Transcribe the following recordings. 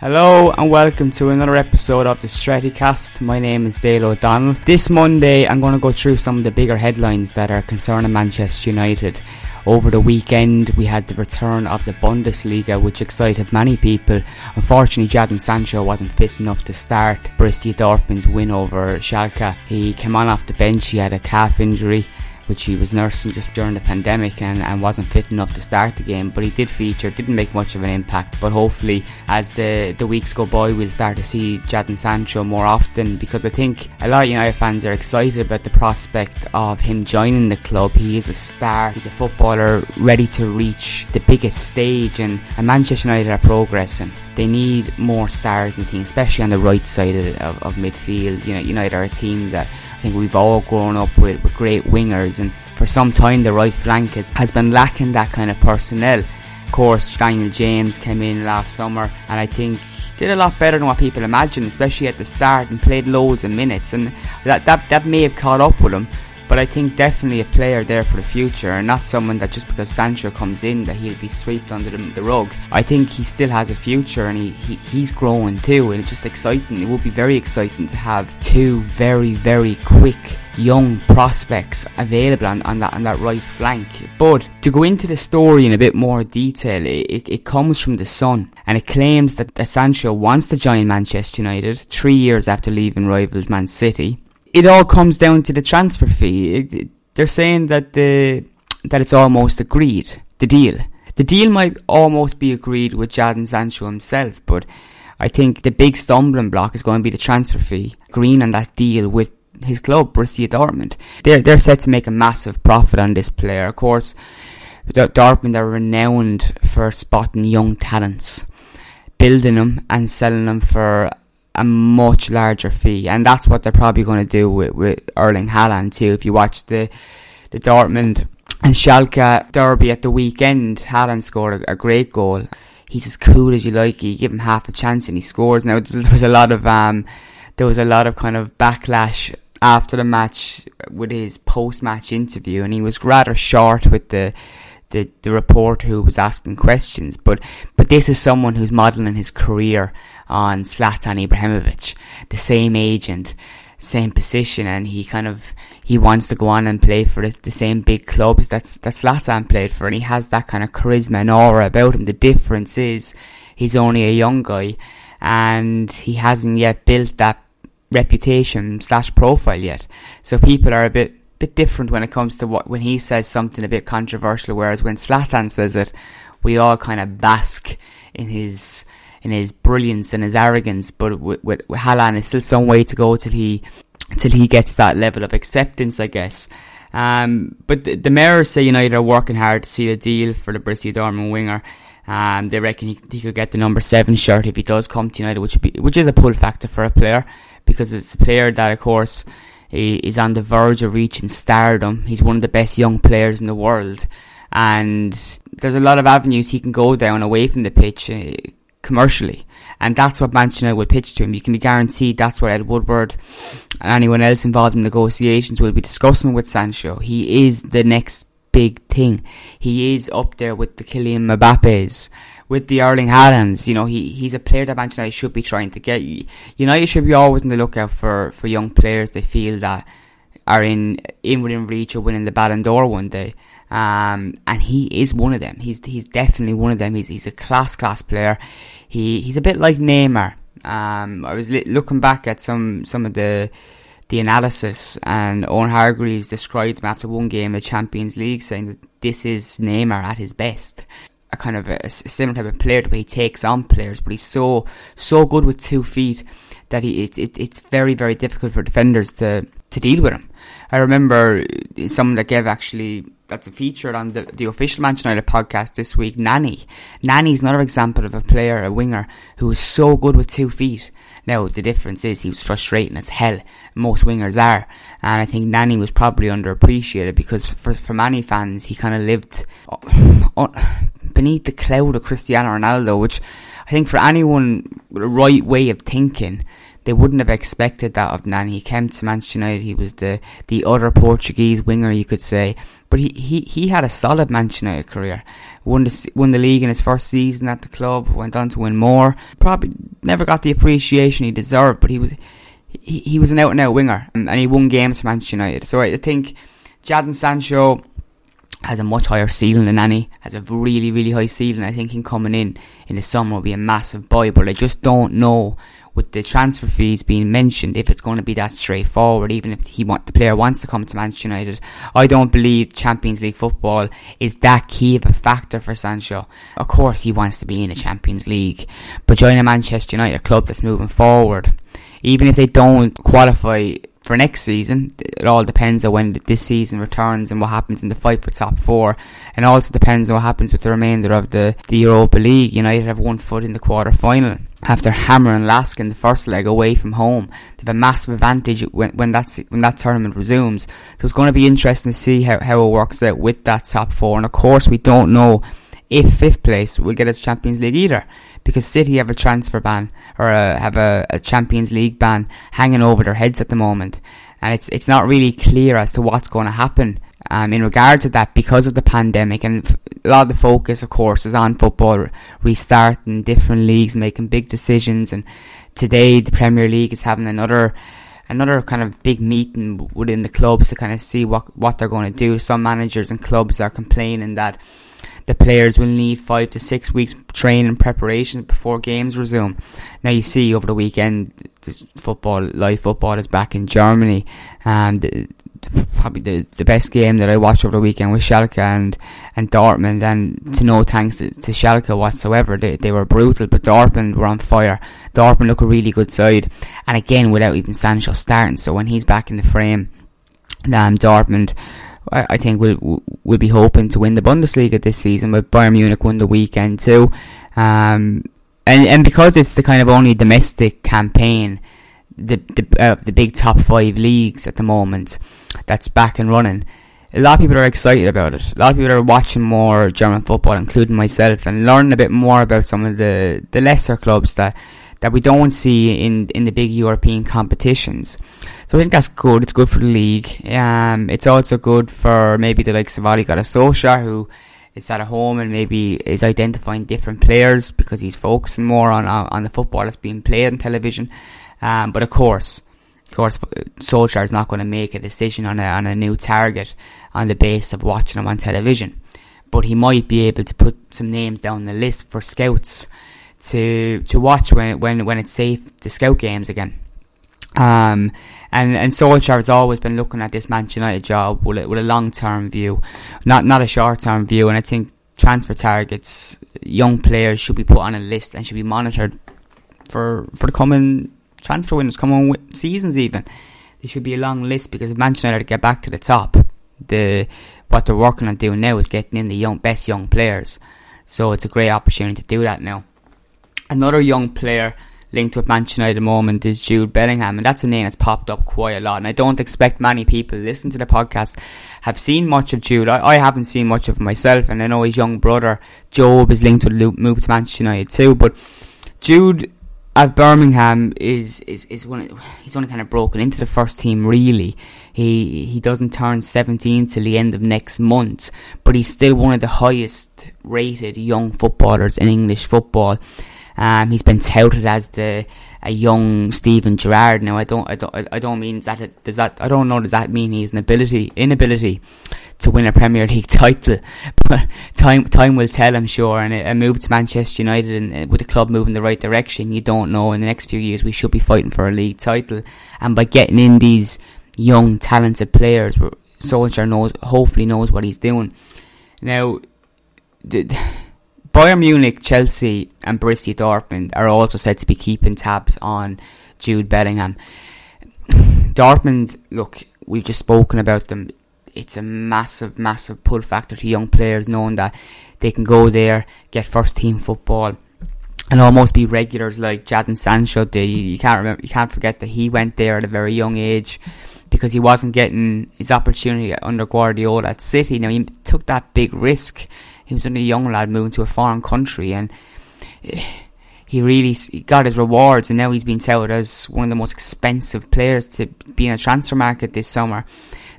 Hello and welcome to another episode of the Strettycast. My name is Dale O'Donnell. This Monday I'm going to go through some of the bigger headlines that are concerning Manchester United. Over the weekend we had the return of the Bundesliga which excited many people. Unfortunately Jadon Sancho wasn't fit enough to start Borussia Dortmund's win over Schalke. He came on off the bench, he had a calf injury which he was nursing just during the pandemic and, and wasn't fit enough to start the game. But he did feature, didn't make much of an impact. But hopefully, as the, the weeks go by, we'll start to see Jadon Sancho more often because I think a lot of United fans are excited about the prospect of him joining the club. He is a star, he's a footballer ready to reach the biggest stage, and, and Manchester United are progressing. They need more stars in the team, especially on the right side of, of, of midfield. You know, United are a team that I think we've all grown up with, with great wingers, and for some time the right flank has, has been lacking that kind of personnel. Of course, Daniel James came in last summer, and I think did a lot better than what people imagined, especially at the start, and played loads of minutes, and that that, that may have caught up with him. But I think definitely a player there for the future, and not someone that just because Sancho comes in that he'll be swept under the, the rug. I think he still has a future, and he, he he's growing too, and it's just exciting. It would be very exciting to have two very very quick young prospects available on, on that on that right flank. But to go into the story in a bit more detail, it, it comes from the Sun, and it claims that, that Sancho wants to join Manchester United three years after leaving rivals Man City it all comes down to the transfer fee. they're saying that the that it's almost agreed. The deal, the deal might almost be agreed with Jadon Sancho himself, but I think the big stumbling block is going to be the transfer fee. Green on that deal with his club, Borussia Dortmund. They're they're set to make a massive profit on this player. Of course, Dortmund are renowned for spotting young talents, building them and selling them for a much larger fee, and that's what they're probably going to do with, with Erling Haaland too. If you watch the the Dortmund and Schalke derby at the weekend, Haaland scored a, a great goal. He's as cool as you like. You give him half a chance and he scores. Now there was a lot of um, there was a lot of kind of backlash after the match with his post match interview, and he was rather short with the the, the reporter who was asking questions. But but this is someone who's modelling his career on Zlatan Ibrahimovic, the same agent, same position, and he kind of he wants to go on and play for the, the same big clubs that's that Zlatan played for, and he has that kind of charisma and aura about him. The difference is he's only a young guy, and he hasn't yet built that reputation slash profile yet. So people are a bit bit different when it comes to what when he says something a bit controversial, whereas when Zlatan says it, we all kind of bask in his in his brilliance and his arrogance. But with, with, with Haaland, it's still some way to go till he till he gets that level of acceptance, I guess. Um, but the, the mayors say United are working hard to see a deal for the Borussia Dortmund winger. Um, they reckon he, he could get the number seven shirt if he does come to United, which be, which is a pull factor for a player because it's a player that, of course, is on the verge of reaching stardom. He's one of the best young players in the world, and there's a lot of avenues he can go down away from the pitch commercially, and that's what Manchester will pitch to him. You can be guaranteed that's what Ed Woodward and anyone else involved in negotiations will be discussing with Sancho. He is the next big thing. He is up there with the Kylian Mbappe's with the Erling Haalands, you know, he, he's a player that Manchester United should be trying to get. United should be always on the lookout for, for young players they feel that are in, in within reach of winning the Ballon d'Or one day. Um, and he is one of them. He's, he's definitely one of them. He's, he's a class, class player. He, he's a bit like Neymar. Um, I was li- looking back at some, some of the, the analysis and Owen Hargreaves described him after one game of the Champions League saying that this is Neymar at his best a kind of a, a similar type of player the way he takes on players, but he's so so good with two feet that he it, it it's very very difficult for defenders to to deal with him. I remember uh, someone that gave actually that's a featured on the, the official Manchester United podcast this week, Nani. Nani's another example of a player, a winger, who was so good with two feet. Now, the difference is he was frustrating as hell. Most wingers are. And I think Nani was probably underappreciated because for, for many fans, he kind of lived uh, beneath the cloud of Cristiano Ronaldo, which I think for anyone with a right way of thinking, they wouldn't have expected that of Nani. He came to Manchester United. He was the, the other Portuguese winger, you could say. But he, he, he had a solid Manchester United career. Won the, won the league in his first season at the club. Went on to win more. Probably never got the appreciation he deserved. But he was he, he was an out and out winger, and he won games for Manchester United. So I think Jadon Sancho has a much higher ceiling than any, has a really, really high ceiling. I think him coming in in the summer will be a massive buy, but I just don't know with the transfer fees being mentioned, if it's going to be that straightforward, even if he want the player wants to come to Manchester United, I don't believe Champions League football is that key of a factor for Sancho. Of course, he wants to be in the Champions League, but join a Manchester United club that's moving forward, even if they don't qualify for next season. It all depends on when this season returns and what happens in the fight for top four, and also depends on what happens with the remainder of the, the Europa League. United have one foot in the quarter final after hammering Lask in the first leg away from home. They have a massive advantage when, when that's when that tournament resumes. So it's going to be interesting to see how, how it works out with that top four. And of course, we don't know if fifth place will get its Champions League either because City have a transfer ban or a, have a, a Champions League ban hanging over their heads at the moment, and it's it's not really clear as to what's going to happen um, in regards to that because of the pandemic. And a lot of the focus, of course, is on football restarting different leagues, making big decisions, and today the Premier League is having another another kind of big meeting within the clubs to kind of see what what they're going to do. Some managers and clubs are complaining that the players will need five to six weeks training preparation before games resume. Now you see over the weekend, this football, live football is back in Germany, and probably the, the best game that I watched over the weekend was Schalke and, and Dortmund, and to no thanks to, to Schalke whatsoever, they, they were brutal, but Dortmund were on fire. Dortmund look a really good side, and again without even Sancho starting, so when he's back in the frame, um, Dortmund I, I think we'll we'll be hoping to win the Bundesliga this season. But Bayern Munich won the weekend too, um, and and because it's the kind of only domestic campaign, the the uh, the big top five leagues at the moment that's back and running. A lot of people are excited about it. A lot of people are watching more German football, including myself, and learning a bit more about some of the, the lesser clubs that, that we don't see in in the big European competitions. So I think that's good. It's good for the league. Um, it's also good for maybe the likes of Gunnar Solskjaer, who is at a home and maybe is identifying different players because he's focusing more on on the football that's being played on television. Um, but of course, of course, Solskjaer is not going to make a decision on a on a new target on the basis of watching him on television. But he might be able to put some names down the list for scouts to to watch when when when it's safe to scout games again. Um, and and Solskjaer has always been looking at this Manchester United job with a, with a long term view, not not a short term view. And I think transfer targets, young players should be put on a list and should be monitored for for the coming transfer windows, coming seasons even. There should be a long list because Manchester United get back to the top, the what they're working on doing now is getting in the young best young players. So it's a great opportunity to do that now. Another young player linked with Manchester United at the moment is Jude Bellingham, and that's a name that's popped up quite a lot. And I don't expect many people listen to the podcast have seen much of Jude. I, I haven't seen much of myself, and I know his young brother Jobe is linked with move to Manchester United too. But Jude at Birmingham is is is one. Of, he's only kind of broken into the first team. Really, he he doesn't turn seventeen till the end of next month, but he's still one of the highest rated young footballers in English football. Um, he's been touted as the a young Steven Gerrard. Now, I don't, I don't, I don't mean that. It, does that? I don't know. Does that mean he's an ability, inability to win a Premier League title? But time, time will tell. I'm sure. And a, move to Manchester United and uh, with the club moving the right direction, you don't know. In the next few years, we should be fighting for a league title. And by getting in these young, talented players, Solskjaer knows, hopefully knows what he's doing. Now. Bayern Munich, Chelsea, and Borussia Dortmund are also said to be keeping tabs on Jude Bellingham. Dortmund, look, we've just spoken about them. It's a massive, massive pull factor to young players knowing that they can go there, get first team football, and almost be regulars like Jadon Sancho did. You, you can't remember, you can't forget that he went there at a very young age because he wasn't getting his opportunity under Guardiola at City. Now he took that big risk. He was only a young lad moving to a foreign country, and eh, he really got his rewards. And now he's been touted as one of the most expensive players to be in a transfer market this summer.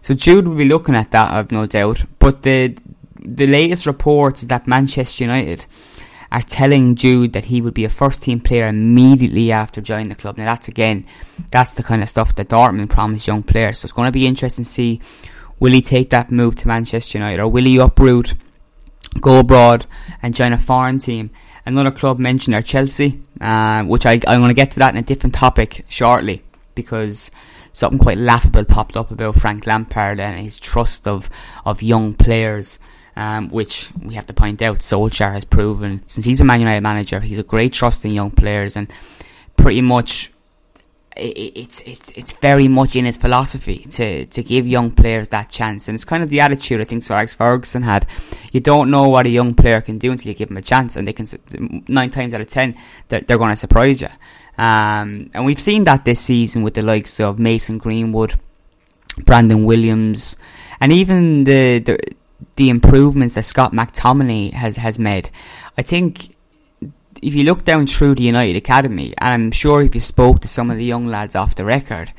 So Jude will be looking at that, I've no doubt. But the the latest reports is that Manchester United are telling Jude that he would be a first team player immediately after joining the club. Now that's again, that's the kind of stuff that Dortmund promised young players. So it's going to be interesting to see will he take that move to Manchester United or will he uproot, go abroad and join a foreign team. Another club mentioned are Chelsea, uh, which I, I'm going to get to that in a different topic shortly because something quite laughable popped up about Frank Lampard and his trust of, of young players um, which we have to point out Solskjaer has proven since he's been Man United manager, he's a great trust in young players and pretty much it's it's it's very much in his philosophy to to give young players that chance, and it's kind of the attitude I think Sir Alex Ferguson had. You don't know what a young player can do until you give them a chance, and they can nine times out of ten they're, they're going to surprise you. Um, and we've seen that this season with the likes of Mason Greenwood, Brandon Williams, and even the the the improvements that Scott McTominay has, has made. I think if you look down through the United Academy, and I'm sure if you spoke to some of the young lads off the record,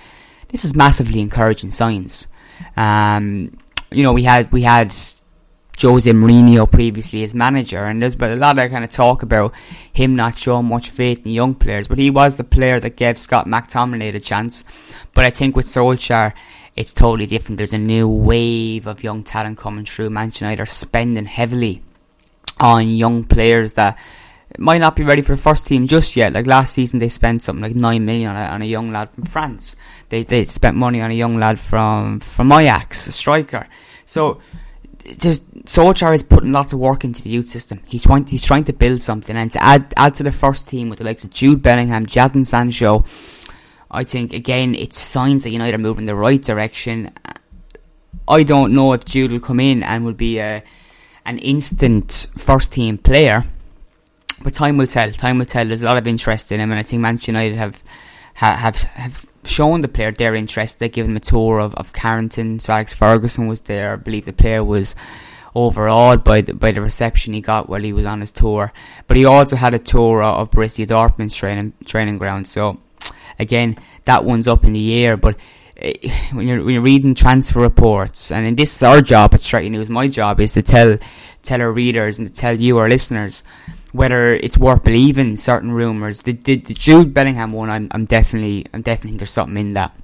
this is massively encouraging signs. Um, you know, we had we had Jose Mourinho previously as manager, and there's been a lot of kind of talk about him not showing much faith in young players, but he was the player that gave Scott McTominay the chance. But I think with Solskjaer, it's totally different. There's a new wave of young talent coming through. Manchester United are spending heavily on young players that might not be ready for the first team just yet. Like last season, they spent something like nine million on a, on a young lad from France. They they spent money on a young lad from from Ajax, a striker. So there's Solskjaer is putting lots of work into the youth system. He's trying he's trying to build something and to add add to the first team with the likes of Jude Bellingham, Jadon Sancho I think again it's signs that United are moving in the right direction. I don't know if Jude will come in and will be a an instant first team player, but time will tell. Time will tell. There's a lot of interest in him, and I think Manchester United have have have shown the player their interest. They give him a tour of, of Carrington. Sir Alex Ferguson was there. I believe the player was overawed by the, by the reception he got while he was on his tour. But he also had a tour of Borussia Dortmund's training training ground. So again, that one's up in the air. But uh, when you're when you're reading transfer reports, and in this is our job at Stretty News, my job is to tell tell our readers and to tell you our listeners whether it's worth believing certain rumours. The, the, the Jude Bellingham one, I'm, I'm definitely I'm definitely there's something in that.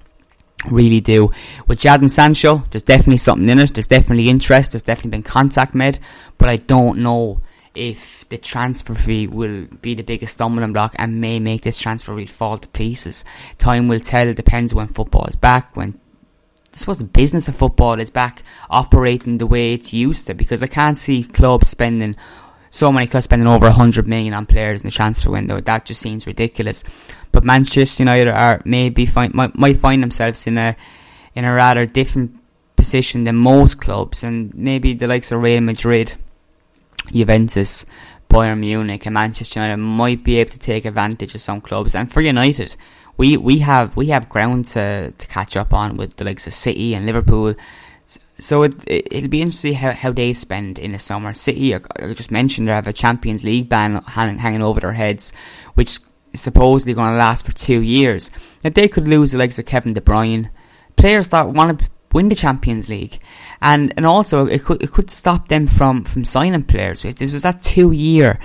Really do. With Jadon Sancho, there's definitely something in it. There's definitely interest. There's definitely been contact made, but I don't know if the transfer fee will be the biggest stumbling block and may make this transfer fee fall to pieces. Time will tell. It depends when football is back. When I suppose the business of football is back operating the way it's used to. Because I can't see clubs spending so many clubs spending over a hundred million on players in the transfer window. That just seems ridiculous. But Manchester United are maybe find, might, might find themselves in a in a rather different position than most clubs, and maybe the likes of Real Madrid Juventus, Bayern Munich, and Manchester United might be able to take advantage of some clubs. And for United, we, we have we have ground to, to catch up on with the likes of City and Liverpool. So it, it will be interesting how, how they spend in the summer. City, I just mentioned, they have a Champions League ban hanging, hanging over their heads, which is supposedly going to last for two years. If they could lose the likes of Kevin De Bruyne, players that want to win the Champions League, and and also it could it could stop them from from signing players. There's that two year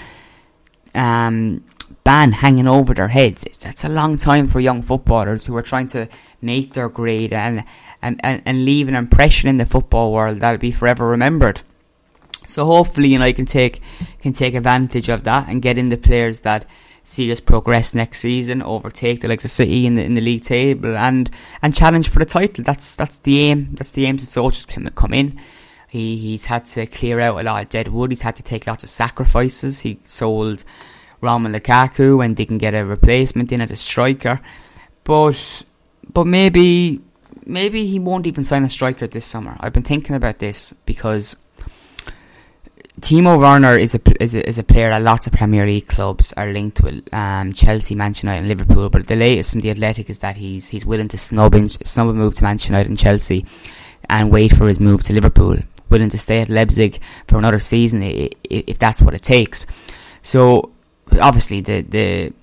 um, ban hanging over their heads. That's a long time for young footballers who are trying to make their grade and and, and, and leave an impression in the football world that'll be forever remembered. So hopefully, you know, you can take can take advantage of that and get in the players that see us progress next season, overtake the likes of City in the in the league table, and and challenge for the title. That's that's the aim. That's the aim since Solskjaer's come come in. He he's had to clear out a lot of dead wood. He's had to take lots of sacrifices. He sold Romelu Lukaku and didn't get a replacement in as a striker, but but maybe maybe he won't even sign a striker this summer. I've been thinking about this because Timo Werner is a, is a is a player that lots of Premier League clubs are linked with. Um, Chelsea, Manchester United, and Liverpool. But the latest from the Athletic is that he's he's willing to snub in, snub a move to Manchester United and Chelsea, and wait for his move to Liverpool. Willing to stay at Leipzig for another season if that's what it takes. So obviously the the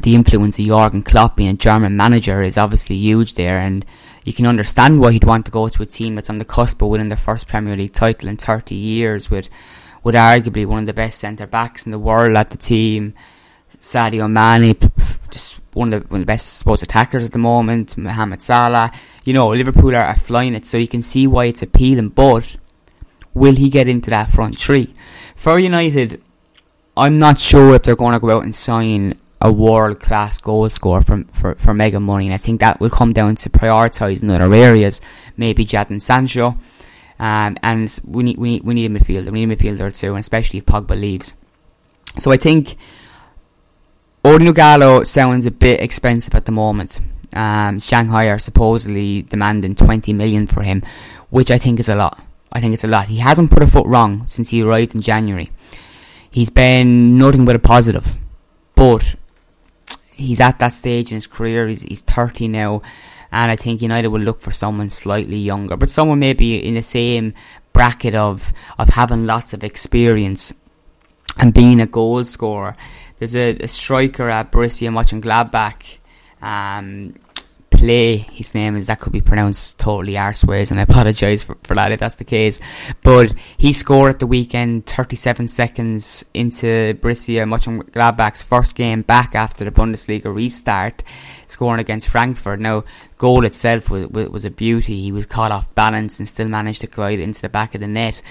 the influence of Jurgen Klopp being a German manager is obviously huge there, and you can understand why he'd want to go to a team that's on the cusp of winning their first Premier League title in 30 years with, with arguably one of the best centre backs in the world at the team. Sadio Mane, just one of the, one of the best sports attackers at the moment. Mohamed Salah, you know, Liverpool are, are flying it, so you can see why it's appealing. But will he get into that front three? For United, I'm not sure if they're going to go out and sign a world class goal scorer for, for, for mega money. And I think that will come down to prioritising other areas. Maybe Jadon Sancho. Um, and we need, we need, we need a midfielder. We need a midfielder too, and especially if Pogba leaves. So I think Odion Ighalo sounds a bit expensive at the moment. Um, Shanghai are supposedly demanding 20 million for him, which I think is a lot. I think it's a lot. He hasn't put a foot wrong since he arrived in January. He's been nothing but a positive. But he's at that stage in his career. He's he's 30 now, and I think United will look for someone slightly younger, but someone maybe in the same bracket of of having lots of experience and being a goal scorer. There's a, a striker at Borussia Mönchengladbach. Um, play. His name is that could be pronounced totally arseways, and I apologise for, for that if that's the case. But he scored at the weekend, 37 seconds into Borussia Mönchengladbach's first game back after the Bundesliga restart, scoring against Frankfurt. Now, goal itself was, was a beauty. He was caught off balance and still managed to glide into the back of the net.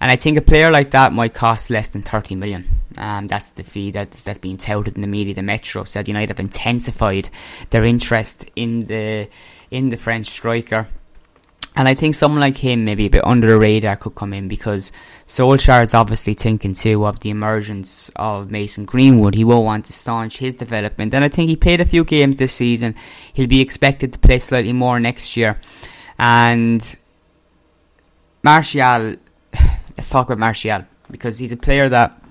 And I think a player like that might cost less than 30 million. Um, that's the fee that's, that's being touted in the media. The Metro said United have intensified their interest in the in the French striker. And I think someone like him, maybe a bit under the radar, could come in because Solskjaer is obviously thinking too of the emergence of Mason Greenwood. He will want to staunch his development. And I think he played a few games this season. He'll be expected to play slightly more next year. And Martial, let's talk about Martial because he's a player that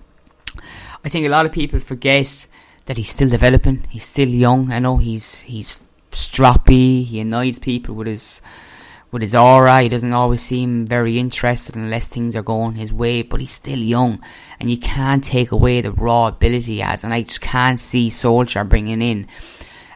I think a lot of people forget that he's still developing. He's still young. I know he's he's stroppy. He annoys people with his with his aura. He doesn't always seem very interested unless things are going his way. But he's still young, and you can't take away the raw ability he has. And I just can't see Solskjaer bringing in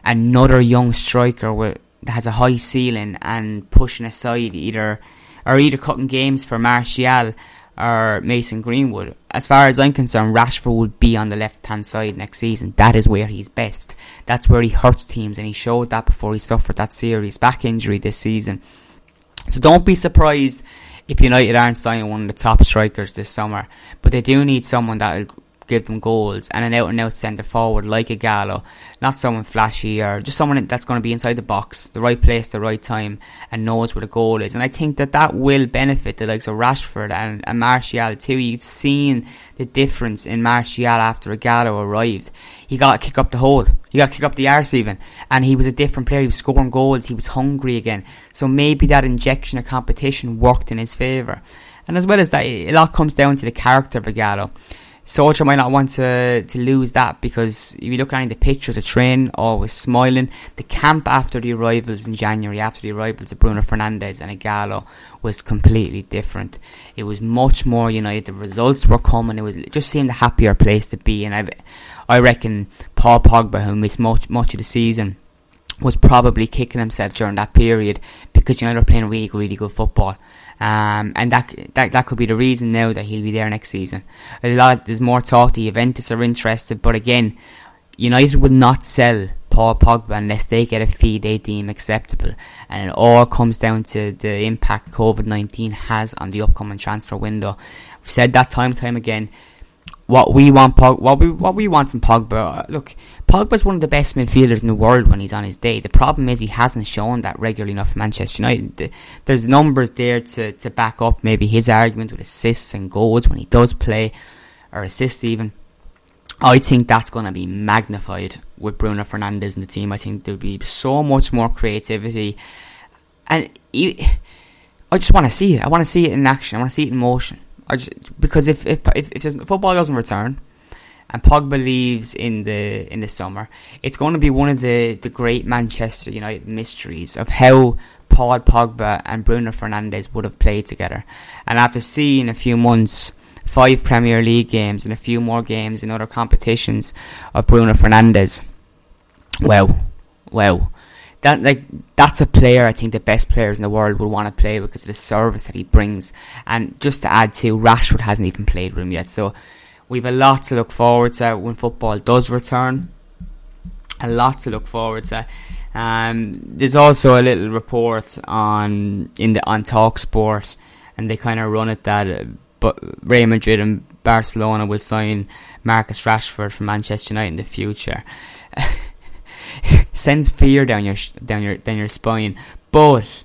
another young striker with, that has a high ceiling and pushing aside either or either cutting games for Martial or Mason Greenwood. As far as I'm concerned, Rashford would be on the left hand side next season. That is where he's best. That's where he hurts teams, and he showed that before he suffered that serious back injury this season. So don't be surprised if United aren't signing one of the top strikers this summer. But they do need someone that'll give them goals and an out and out centre forward like a Gallo, not someone flashy or just someone that's going to be inside the box, the right place, the right time, and knows where the goal is. And I think that that will benefit the likes of Rashford and, and Martial too. You've seen the difference in Martial after Ighalo arrived. He got to kick up the hole. He got to kick up the arse even. And he was a different player. He was scoring goals. He was hungry again. So maybe that injection of competition worked in his favour. And as well as that, it all comes down to the character of Ighalo. Solskjaer might not want to, to lose that because if you look at the pictures of train, always smiling. The camp after the arrivals in January, after the arrivals of Bruno Fernandes and Ighalo, was completely different. It was much more United. The results were coming. It was it just seemed a happier place to be. And I, I reckon Paul Pogba, who missed much much of the season, was probably kicking himself during that period because United were playing really, really good football. Um, and that, that that could be the reason now that he'll be there next season. A lot there's more talk. The Juventus are interested, but again, United would not sell Paul Pogba unless they get a fee they deem acceptable, and it all comes down to the impact COVID nineteen has on the upcoming transfer window. We've said that time and time again what we want, Pog- what we what we want from Pogba. Uh, look, Pogba's one of the best midfielders in the world when he's on his day. The problem is he hasn't shown that regularly enough for Manchester United. There's numbers there to, to back up maybe his argument with assists and goals when he does play, or assists even. I think that's going to be magnified with Bruno Fernandes in the team. I think there'll be so much more creativity and he, I just want to see it. I want to see it in action. I want to see it in motion. Just, because if if if, if football doesn't return, and Pogba leaves in the in the summer, it's going to be one of the, the great Manchester United mysteries of how Paul Pogba and Bruno Fernandes would have played together. And after seeing a few months, five Premier League games and a few more games in other competitions of Bruno Fernandes, well, well, that like that's a player I think the best players in the world would want to play because of the service that he brings. And just to add to, Rashford hasn't even played with him yet, so we've a lot to look forward to when football does return. A lot to look forward to. Um, there's also a little report on in the on Talk Sport, and they kind of run it that uh, but Real Madrid and Barcelona will sign Marcus Rashford for Manchester United in the future. Sends fear down your down your down your spine, but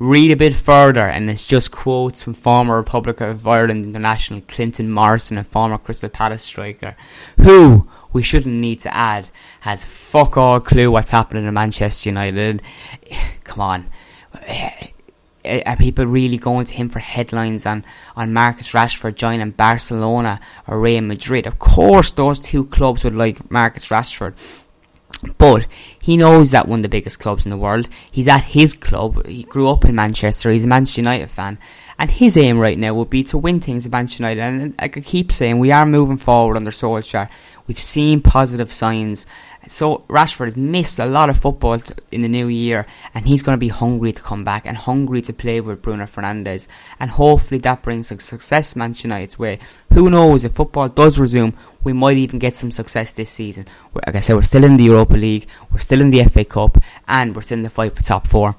read a bit further, and it's just quotes from former Republic of Ireland international Clinton Morrison, a former Crystal Palace striker, who we shouldn't need to add has fuck all clue what's happening in Manchester United. Come on. Are people really going to him for headlines on, on Marcus Rashford joining Barcelona or Real Madrid? Of course, those two clubs would like Marcus Rashford. But he knows that one of the biggest clubs in the world. He's at his club. He grew up in Manchester. He's a Manchester United fan. And his aim right now would be to win things at Manchester United. And I keep saying we are moving forward under Solskjaer. We've seen positive signs. So Rashford has missed a lot of football in the new year, and he's going to be hungry to come back and hungry to play with Bruno Fernandes. And hopefully that brings some success Manchester United's way. Who knows if football does resume, we might even get some success this season. Like I said, we're still in the Europa League, we're still in the FA Cup, and we're still in the fight for top four.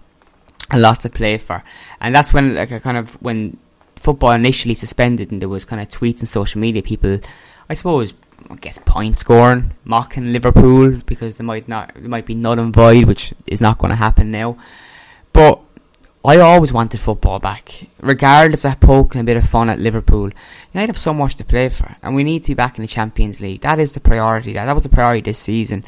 A lot to play for, and that's when like a kind of when football initially suspended and there was kind of tweets and social media people, I suppose I guess point scoring, mocking Liverpool because they might not, they might be null and void, which is not going to happen now. But I always wanted football back, regardless of poking a bit of fun at Liverpool. United have so much to play for, and we need to be back in the Champions League. That is the priority. That that was the priority this season,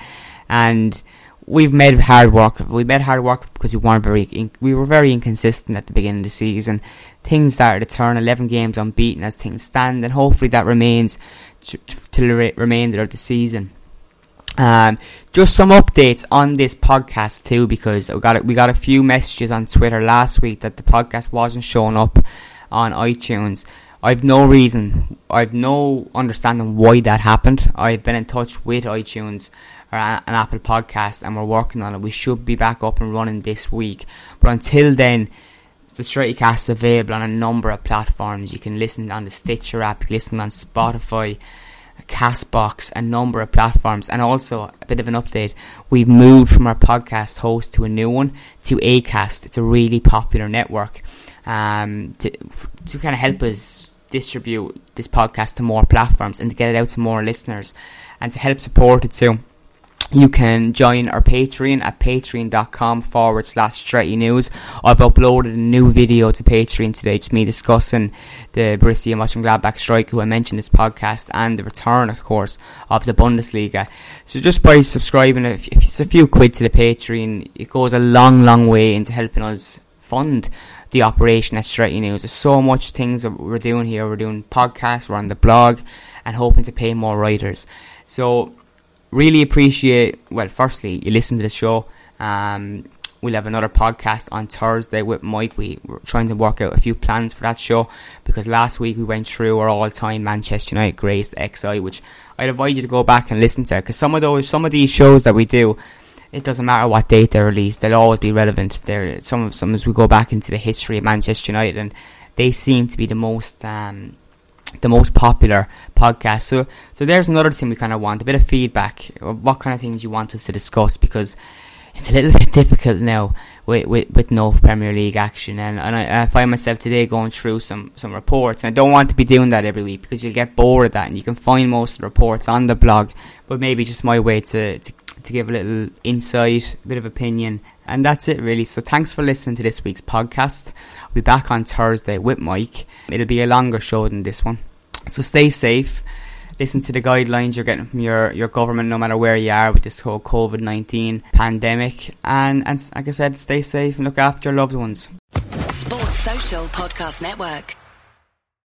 and we've made hard work. We made hard work because we weren't very, in, we were very inconsistent at the beginning of the season. Things started to turn. Eleven games unbeaten as things stand, and hopefully that remains to, the re- remainder of the season. Um, just some updates on this podcast too, because we got we got a few messages on Twitter last week that the podcast wasn't showing up on iTunes. I've no reason, I've no understanding why that happened. I've been in touch with iTunes or an Apple Podcast, and we're working on it. We should be back up and running this week, but until then. Cast is available on a number of platforms. You can listen on the Stitcher app, you can listen on Spotify, Castbox, a number of platforms, and also a bit of an update. We've moved from our podcast host to a new one, to Acast. It's a really popular network um, to to kind of help us distribute this podcast to more platforms and to get it out to more listeners, and to help support it too you can join our Patreon at patreon.com forward slash Stretty News. I've uploaded a new video to Patreon today, just me discussing the Borussia Mönchengladbach strike, who I mentioned this podcast, and the return, of course, of the Bundesliga. So just by subscribing, if it's a few quid to the Patreon, it goes a long, long way into helping us fund the operation at Stretty News. There's so much things that we're doing here. We're doing podcasts, we're on the blog, and hoping to pay more writers. So really appreciate. Well, firstly, you listen to the show. Um, we'll have another podcast on Thursday with Mike. We, we're trying to work out a few plans for that show because last week we went through our all-time Manchester United greatest XI, which I'd advise you to go back and listen to because some of those, some of these shows that we do, it doesn't matter what date they're released; they'll always be relevant. There, some of some as we go back into the history of Manchester United, and they seem to be the most. Um, the most popular podcast. So, so there's another thing we kind of want a bit of feedback. What kind of things you want us to discuss because it's a little bit difficult now with, with, with no Premier League action. And, and I, I, find myself today going through some, some reports. And I don't want to be doing that every week because you'll get bored of that. And you can find most of the reports on the blog. But maybe just my way to, to, to give a little insight, a bit of opinion. And that's it really. So thanks for listening to this week's podcast. I'll be back on Thursday with Mike. It'll be a longer show than this one. So stay safe listen to the guidelines you're getting from your, your government, no matter where you are with this whole COVID 19 pandemic. And, and like I said, stay safe and look after your loved ones. Sports Social Podcast Network.